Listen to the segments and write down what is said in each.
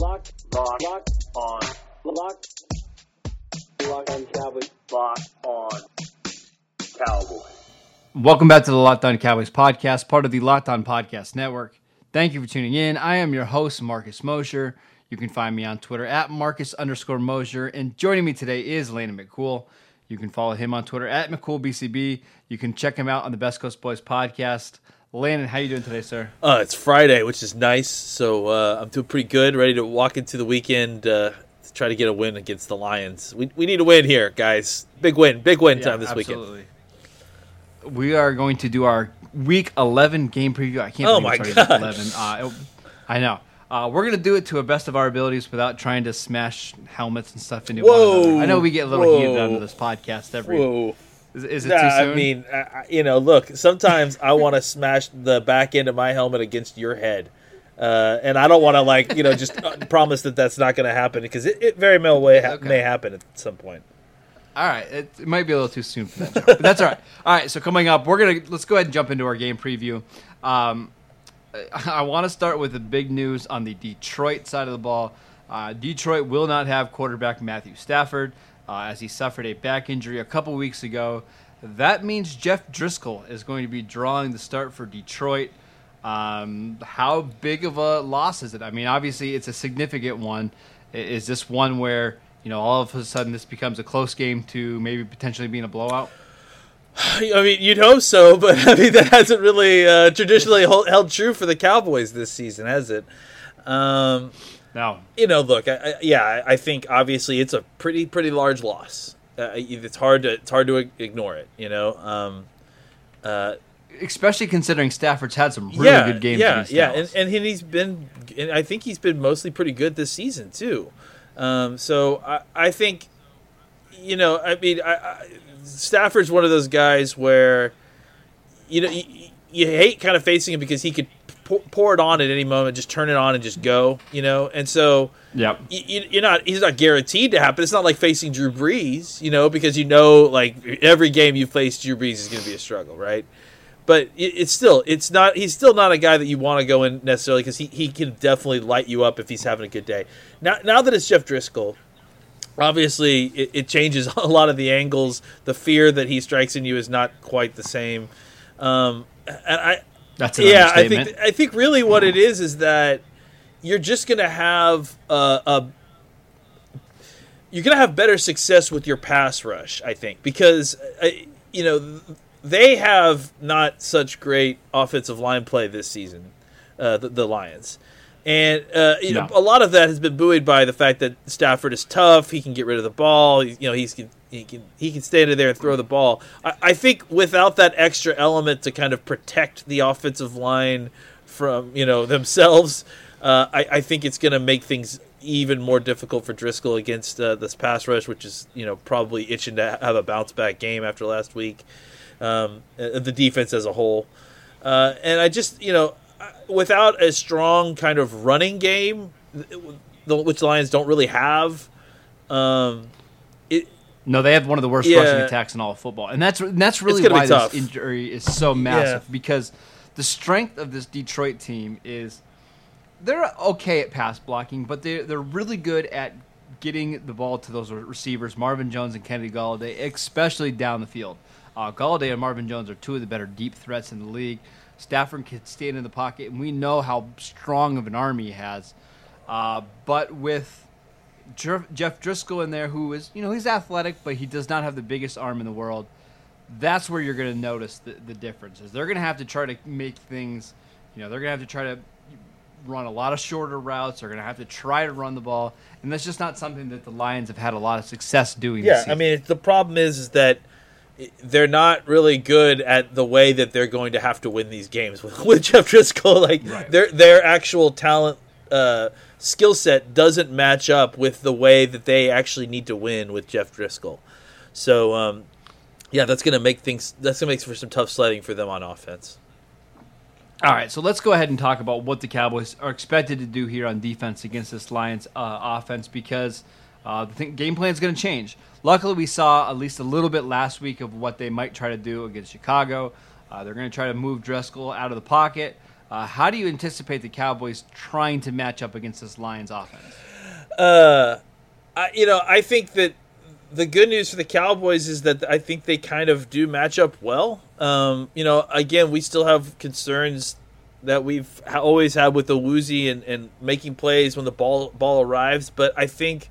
Locked, locked, locked on. Locked. Locked on Cowboys. On Cowboys. Welcome back to the Locked On Cowboys podcast, part of the Locked On Podcast Network. Thank you for tuning in. I am your host, Marcus Mosher. You can find me on Twitter at Marcus underscore Mosher. And joining me today is Landon McCool. You can follow him on Twitter at McCoolBCB. You can check him out on the Best Coast Boys podcast. Landon, how you doing today, sir? Uh, it's Friday, which is nice. So uh, I'm doing pretty good. Ready to walk into the weekend uh, to try to get a win against the Lions. We, we need a win here, guys. Big win, big win time this absolutely. weekend. We are going to do our Week 11 game preview. I can't. Oh believe my. Week 11. Uh, I know. Uh, we're gonna do it to a best of our abilities without trying to smash helmets and stuff into one Whoa. another. I know we get a little heated Whoa. under this podcast every. Whoa. Is, is it Nah, too soon? I mean, I, you know, look, sometimes I want to smash the back end of my helmet against your head. Uh, and I don't want to, like, you know, just uh, promise that that's not going to happen because it, it very well may, ha- Okay. may happen at some point. All right, it, it might be a little too soon for that, joke, but that's all right. All right, so coming up, we're gonna let's go ahead and jump into our game preview. Um, I, I want to start with the big news on the Detroit side of the ball. Uh, Detroit will not have quarterback Matthew Stafford uh, as he suffered a back injury a couple weeks ago. That means Jeff Driskel is going to be drawing the start for Detroit. Um, how big of a loss is it? I mean, obviously, it's a significant one. Is this one where you know all of a sudden this becomes a close game to maybe potentially being a blowout? I mean, you'd hope so, but I mean, that hasn't really uh, traditionally hold, held true for the Cowboys this season, has it? Um, No. you know, look, I, I, yeah, I- I think obviously it's a pretty pretty large loss. Uh, it's hard to it's hard to ignore it. You know, um, uh, Especially considering Stafford's had some really yeah, good games yeah, yeah, and, and he's been, and I think he's been mostly pretty good this season too. Um, so I, I think, you know, I mean, I, I, Stafford's one of those guys where, you know, you, you hate kind of facing him because he could pour, pour it on at any moment, just turn it on and just go, you know, and so yeah, you, you're not he's not guaranteed to happen. It's not like facing Drew Brees, you know, because you know like every game you face Drew Brees is going to be a struggle, right? But it, it's still it's not he's still not a guy that you want to go in necessarily because he, he can definitely light you up if he's having a good day. Now now that it's Jeff Driskel, obviously it, it changes a lot of the angles. The fear that he strikes in you is not quite the same. Um, and I That's yeah, I think I think really what it is is that you're just gonna have a, a you're gonna have better success with your pass rush. I think because uh, you know they have not such great offensive line play this season, uh, the, the Lions. And uh, you know, a lot of that has been buoyed by the fact that Stafford is tough. He can get rid of the ball. He, you know, he's he can he can stand in there and throw the ball. I, I think without that extra element to kind of protect the offensive line from you know themselves, uh, I, I think it's going to make things even more difficult for Driskel against uh, this pass rush, which is you know probably itching to have a bounce back game after last week. Um, uh, the defense as a whole, uh, and I just you know without a strong kind of running game, which the Lions don't really have. Um, it, No, they have one of the worst Yeah. rushing attacks in all of football, and that's and that's really why this injury is so massive because the strength of this Detroit team is they're okay at pass blocking, but they they're really good at getting the ball to those receivers, Marvin Jones and Kennedy Golladay, especially down the field. Uh, Golladay and Marvin Jones are two of the better deep threats in the league. Stafford can stand in the pocket, and we know how strong of an army he has. Uh, but with Jeff Driskel in there, who is, you know, he's athletic, but he does not have the biggest arm in the world. That's where you're going to notice the, the differences. They're going to have to try to make things, you know, they're going to have to try to run a lot of shorter routes. They're going to have to try to run the ball, and that's just not something that the Lions have had a lot of success doing. this Yeah, I mean the problem is is that they're not really good at the way that they're going to have to win these games with, with Jeff Driskel. Like their their actual talent uh, skill set doesn't match up with the way that they actually need to win with Jeff Driskel. So um, yeah, that's gonna make things that's gonna make for some tough sledding for them on offense. All right, so let's go ahead and talk about what the Cowboys are expected to do here on defense against this Lions uh, offense because uh, the game plan is going to change. Luckily, we saw at least a little bit last week of what they might try to do against Chicago. Uh, they're going to try to move Driskel out of the pocket. Uh, how do you anticipate the Cowboys trying to match up against this Lions offense? Uh, I, you know, I think that the good news for the Cowboys is that I think they kind of do match up well. Um, you know, again, we still have concerns that we've always had with Awuzie and, and making plays when the ball ball arrives, but I think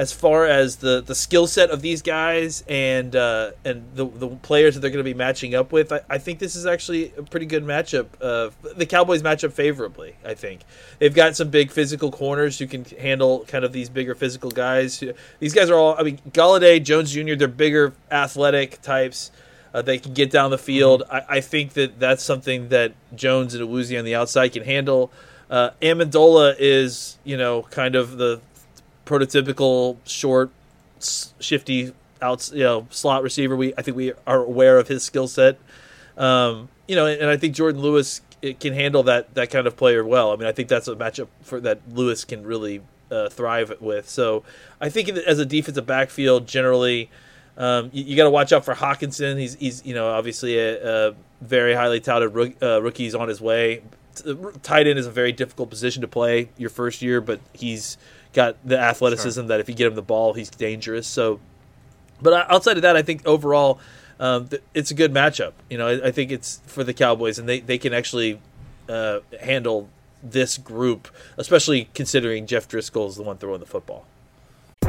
as far as the, the skill set of these guys and uh, and the, the players that they're going to be matching up with, I, I think this is actually a pretty good matchup. Uh, the Cowboys match up favorably. I think they've got some big physical corners who can handle kind of these bigger physical guys. These guys are all. I mean, Golladay, Jones Jr. They're bigger, athletic types. Uh, they can get down the field. I, I think that that's something that Jones and Awuzie on the outside can handle. Uh, Amendola is, you know, kind of the prototypical short, shifty outs, you know, slot receiver. We I think we are aware of his skill set. Um, you know, and, and I think Jourdan Lewis can handle that that kind of player well. I mean, I think that's a matchup for that Lewis can really uh, thrive with. So I think as a defensive backfield, generally. Um, you, you got to watch out for Hockenson. He's, he's you know obviously a, a very highly touted rook, uh, rookie's on his way. Tight end is a very difficult position to play your first year, but he's got the athleticism that if you get him the ball, he's dangerous. So, but outside of that, I think overall um, th- it's a good matchup. You know, I, I think it's for the Cowboys, and they, they can actually uh, handle this group, especially considering Jeff Driskel is the one throwing the football.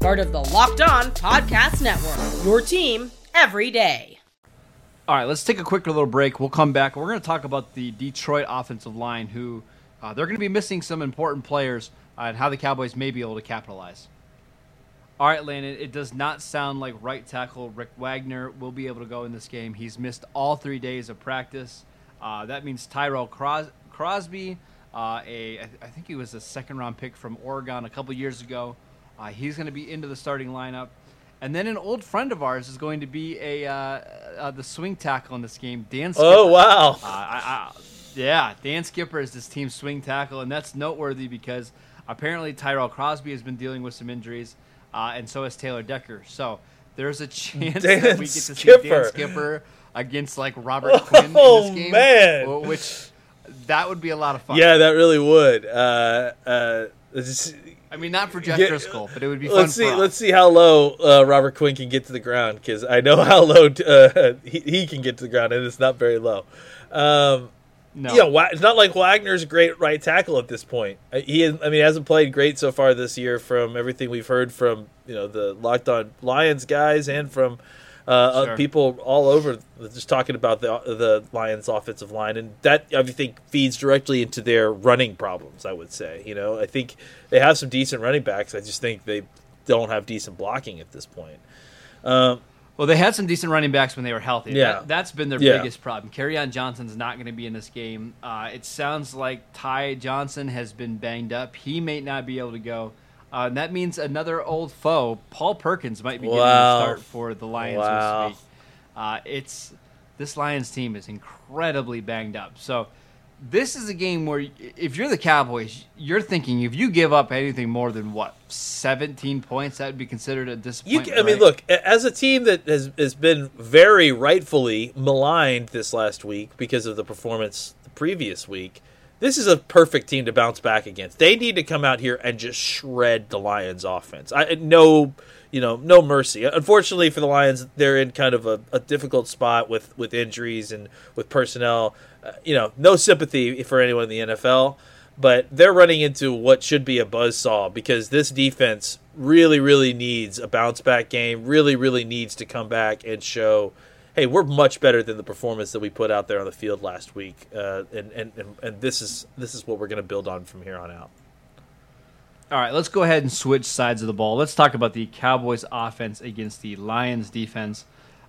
part of the Locked On Podcast Network. Your team every day. All right, let's take a quick little break. We'll come back. We're going to talk about the Detroit offensive line, who uh, they're going to be missing some important players, uh, and how the Cowboys may be able to capitalize. All right, Landon, it does not sound like right tackle Rick Wagner will be able to go in this game. He's missed all three days of practice. Uh, that means Tyrell Cros- Crosby, uh, a I I think he was a second round pick from Oregon a couple years ago. Uh, he's going to be into the starting lineup. And then an old friend of ours is going to be a uh, uh, the swing tackle in this game, Dan. Skipper. Oh wow! Uh, I, I, yeah, Dan Skipper is this team's swing tackle, and that's noteworthy because apparently Tyrell Crosby has been dealing with some injuries, uh, and so has Taylor Decker. So there's a chance Dan that we get to see Dan Skipper against like Robert Quinn Oh, in this game. man. which that would be a lot of fun. Yeah, that really would. I mean not for Jeff Get- Driskel, but it would be fun. let's see. Let's see how low uh, Robert Quinn can get to the ground because I know how low uh, he, he can get to the ground, and it's not very low. Um, No. Yeah, Wa- it's not like Wagner's a great right tackle at this point. Uh, He, I mean, hasn't played great so far this year. From everything we've heard from you know the Locked On Lions guys and from uh, Sure. people all over, just talking about the the Lions' offensive line, and that I think feeds directly into their running problems. I would say, you know, I think they have some decent running backs. I just think they don't have decent blocking at this point. Um, Well, they had some decent running backs when they were healthy. Yeah. That, that's been their Yeah. biggest problem. on Johnson's not going to be in this game. Uh, it sounds like Ty Johnson has been banged up. He may not be able to go. Uh, and that means another old foe, Paul Perkins, might be getting Wow. the start for the Lions Wow. this week. Uh, it's this Lions team is incredibly banged up. So this is a game where if you're the Cowboys, you're thinking if you give up anything more than what 17 points, that would be considered a You, disappointment. ca- I mean, right? look, as a team that has has been very rightfully maligned this last week because of the performance the previous week, this is a perfect team to bounce back against. They need to come out here and just shred the Lions' offense. I no, you know, no mercy. Unfortunately for the Lions, they're in kind of a, a difficult spot with with injuries and with personnel. Uh, you know, no sympathy for anyone in the NFL but they're running into what should be a buzzsaw because this defense really, really needs a bounce back game. Really, really needs to come back and show, hey, we're much better than the performance that we put out there on the field last week. Uh, and, and, and and this is this is what we're going to build on from here on out. All right, let's go ahead and switch sides of the ball. Let's talk about the Cowboys offense against the Lions defense.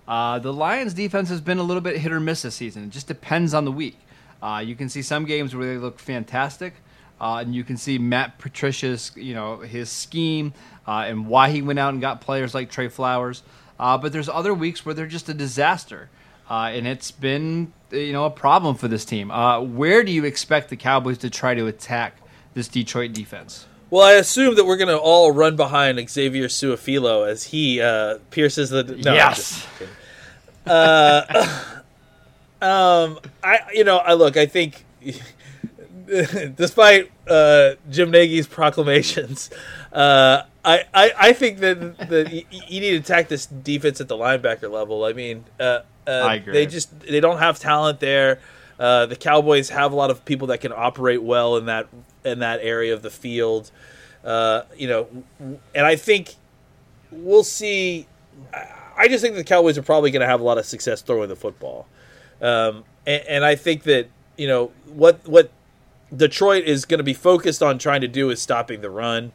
Uh, the Lions defense has been a little bit hit or miss this season. It just depends on the week. Uh, you can see some games where they look fantastic, uh, and you can see Matt Patricia's, you know, his scheme uh, and why he went out and got players like Trey Flowers. Uh, but there's other weeks where they're just a disaster, uh, and it's been, you know, a problem for this team. Uh, where do you expect the Cowboys to try to attack this Detroit defense? Well, I assume that we're going to all run behind Xavier Su'a-Filo as he uh, pierces the. No, just kidding. Um, I you know I look I think despite uh, Jim Nagy's proclamations, uh, I, I I think that y- you need to attack this defense at the linebacker level. I mean, uh, uh, I they just they don't have talent there. Uh, the Cowboys have a lot of people that can operate well in that in that area of the field. Uh, you know, and I think we'll see. I- I just think the Cowboys are probably going to have a lot of success throwing the football. Um, and, and I think that you know what what Detroit is going to be focused on trying to do is stopping the run.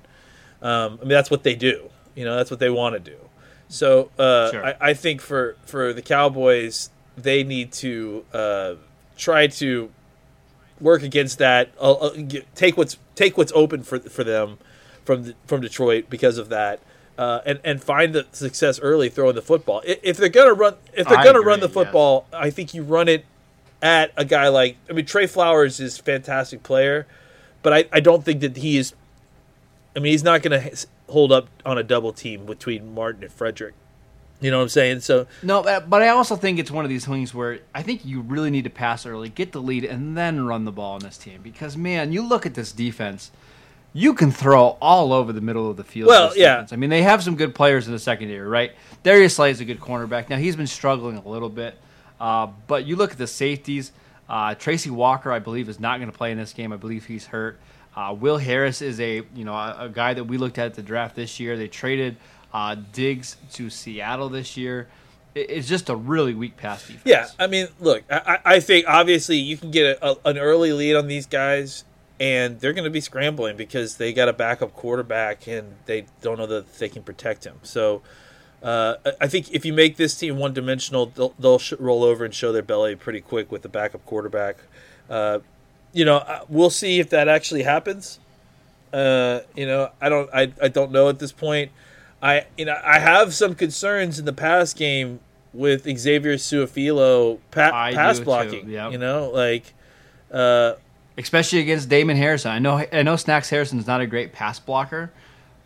Um, I mean that's what they do. You know that's what they want to do. So uh, Sure. I, I think for for the Cowboys, they need to uh, try to work against that. Uh, uh, take what's take what's open for for them from the, from Detroit because of that. Uh, and and find the success early throwing the football. If they're gonna run, if they're I gonna agree, run the yes. football, I think you run it at a guy like I mean Trey Flowers is a fantastic player, but I, I don't think that he is. I mean he's not going to hold up on a double team between Martin and Frederick. You know what I'm saying? So No, but but I also think it's one of these things where I think you really need to pass early, get the lead, and then run the ball on this team. Because man, you look at this defense, you can throw all over the middle of the field. Well, yeah. defense. I mean, they have some good players in the secondary, right? Darius Slay is a good cornerback. Now he's been struggling a little bit, uh, but you look at the safeties. Uh, Tracy Walker, I believe, is not going to play in this game. I believe he's hurt. Uh, Will Harris is a you know a, a guy that we looked at the draft this year. They traded uh, Diggs to Seattle this year. It- it's just a really weak pass defense. Yeah, I mean, look, I, I think obviously you can get a, a, an early lead on these guys, and they're going to be scrambling because they got a backup quarterback and they don't know that they can protect him. So uh, I- I think if you make this team one dimensional, they'll, they'll sh- roll over and show their belly pretty quick with the backup quarterback. Uh, you know, we'll see if that actually happens. Uh, you know, I don't, I, I don't know at this point. I, you know, I have some concerns in the pass game with Xavier Su'a-Filo pa- pass blocking. yep. You know, like, uh, especially against Damon Harrison. I know I know Snacks Harrison is not a great pass blocker,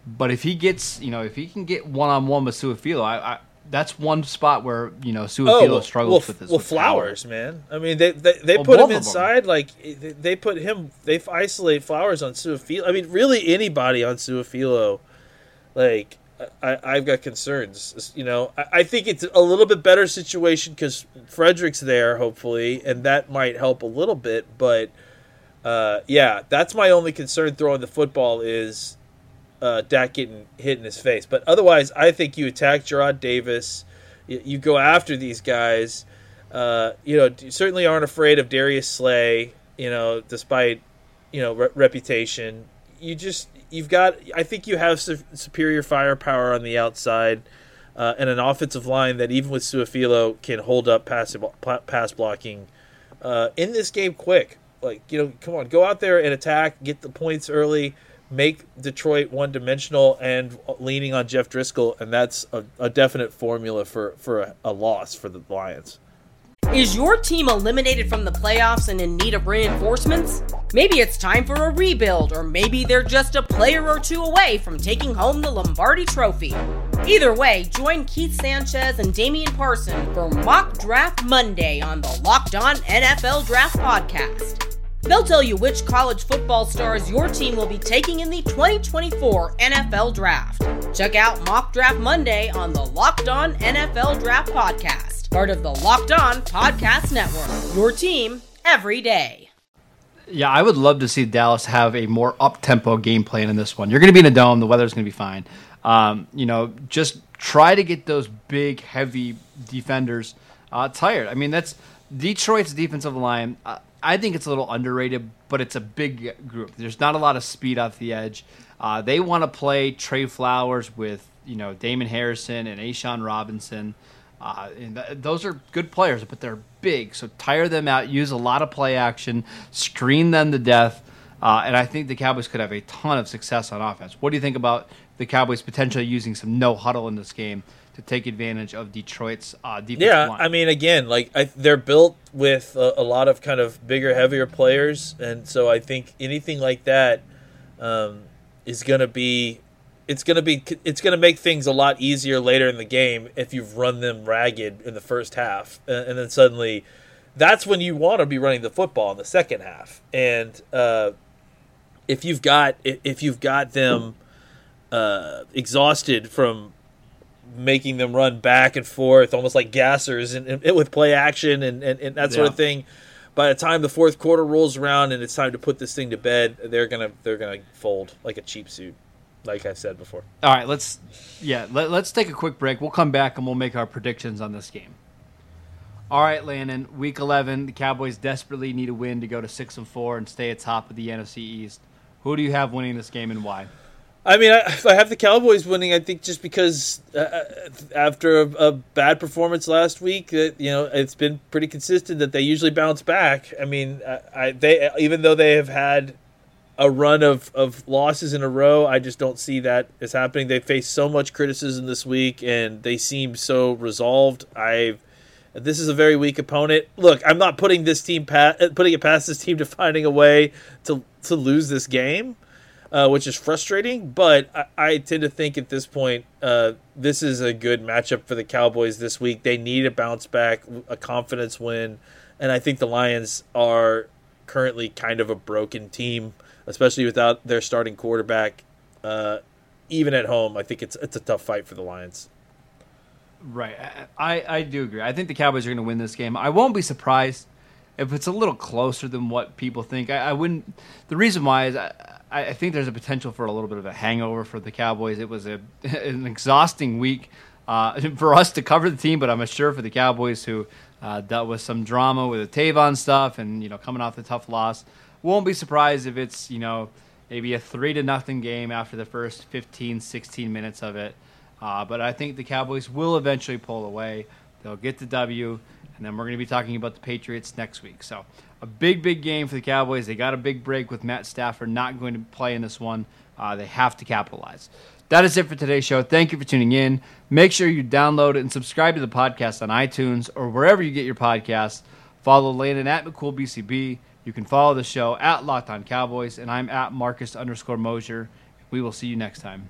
but if he gets you know if he can get one on one with Su'a-Filo, I, I that's one spot where you know Su'a-Filo well, struggles well, with this. well with Flowers, man. I mean, they they, they Well, put him inside. Like they- they put him. They isolate Flowers on Su'a-Filo. I mean, really anybody on Su'a-Filo. Like I, I've got concerns. You know, I, I think it's a little bit better situation because Frederick's there, hopefully, and that might help a little bit. But uh, yeah, that's my only concern throwing the football is uh, Dak getting hit in his face. But otherwise, I think you attack Jarrad Davis. You, you go after these guys. Uh, you know, you certainly aren't afraid of Darius Slay. You know, despite you know re- reputation, you just you've got. I think you have su- superior firepower on the outside. Uh, and an offensive line that even with Su'a-Filo can hold up pass, pass blocking uh, in this game quick. Like you know, come on, go out there and attack, get the points early, make Detroit one dimensional and leaning on Jeff Driskel, and that's a, a definite formula for for a, a loss for the Lions. Is your team eliminated from the playoffs and in need of reinforcements? Maybe it's time for a rebuild, or maybe they're just a player or two away from taking home the Lombardi Trophy. Either way, join Keith Sanchez and Damian Parson for Mock Draft Monday on the Locked On NFL Draft Podcast. They'll tell you which college football stars your team will be taking in the 2024 NFL Draft. Check out Mock Draft Monday on the Locked On NFL Draft Podcast, part of the Locked On Podcast Network. Your team every day. Yeah, I would love to see Dallas have a more up tempo game plan in this one. You're going to be in a dome, the weather's going to be fine. Um, you know, just try to get those big, heavy defenders uh, tired. I mean, that's Detroit's defensive line. Uh, I think it's a little underrated, but it's a big group. There's not a lot of speed off the edge. Uh, they want to play Trey Flowers with you know Damon Harrison and A'Shawn Robinson. Uh, and th- those are good players, but they're big. So tire them out. Use a lot of play action. Screen them to death. Uh, and I think the Cowboys could have a ton of success on offense. What do you think about the Cowboys potentially using some no huddle in this game to take advantage of Detroit's uh, defense? Yeah, line? I mean, again, like I, they're built with a, a lot of kind of bigger, heavier players, and so I think anything like that um, is going to be, it's going to be, it's going to make things a lot easier later in the game if you've run them ragged in the first half, and, and then suddenly, that's when you want to be running the football in the second half, and uh, if you've got if you've got them uh, exhausted from making them run back and forth, almost like gassers, and, and with play action and, and, and that sort of thing. By the time the fourth quarter rolls around and it's time to put this thing to bed, they're gonna they're gonna fold like a cheap suit, like I said before. All right, let's yeah, let, let's take a quick break. We'll come back and we'll make our predictions on this game. All right, Landon. Week eleven, the Cowboys desperately need a win to go to six and four and stay atop of the NFC East. Who do you have winning this game and why? I mean, I, I have the Cowboys winning, I think just because uh, after a, a bad performance last week, that you know it's been pretty consistent that they usually bounce back. I mean, I, I they even though they have had a run of, of losses in a row, I just don't see that as happening. They faced so much criticism this week, and they seem so resolved. I this is a very weak opponent. Look, I'm not putting this team pa- putting it past this team to finding a way to to lose this game uh, which is frustrating. But I, I tend to think at this point, uh, this is a good matchup for the Cowboys this week. They need a bounce back, a confidence win, and I think the Lions are currently kind of a broken team, especially without their starting quarterback. Uh, even at home, I think it's it's a tough fight for the Lions. Right, I, I do agree. I think the Cowboys are going to win this game. I won't be surprised if it's a little closer than what people think. I, I wouldn't. The reason why is I, I think there's a potential for a little bit of a hangover for the Cowboys. It was a an exhausting week uh, for us to cover the team, but I'm sure for the Cowboys who uh, dealt with some drama with the Tavon stuff and you know coming off the tough loss. Won't be surprised if it's you know maybe a three to nothing game after the first 15, 16 minutes of it. Uh, but I think the Cowboys will eventually pull away. They'll get the W, and then we're going to be talking about the Patriots next week. So a big, big game for the Cowboys. They got a big break with Matt Stafford not going to play in this one. Uh, they have to capitalize. That is it for today's show. Thank you for tuning in. Make sure you download and subscribe to the podcast on iTunes or wherever you get your podcasts. Follow Landon at McCoolBCB. You can follow the show at Locked On Cowboys, and I'm at Marcus underscore Mosher. We will see you next time.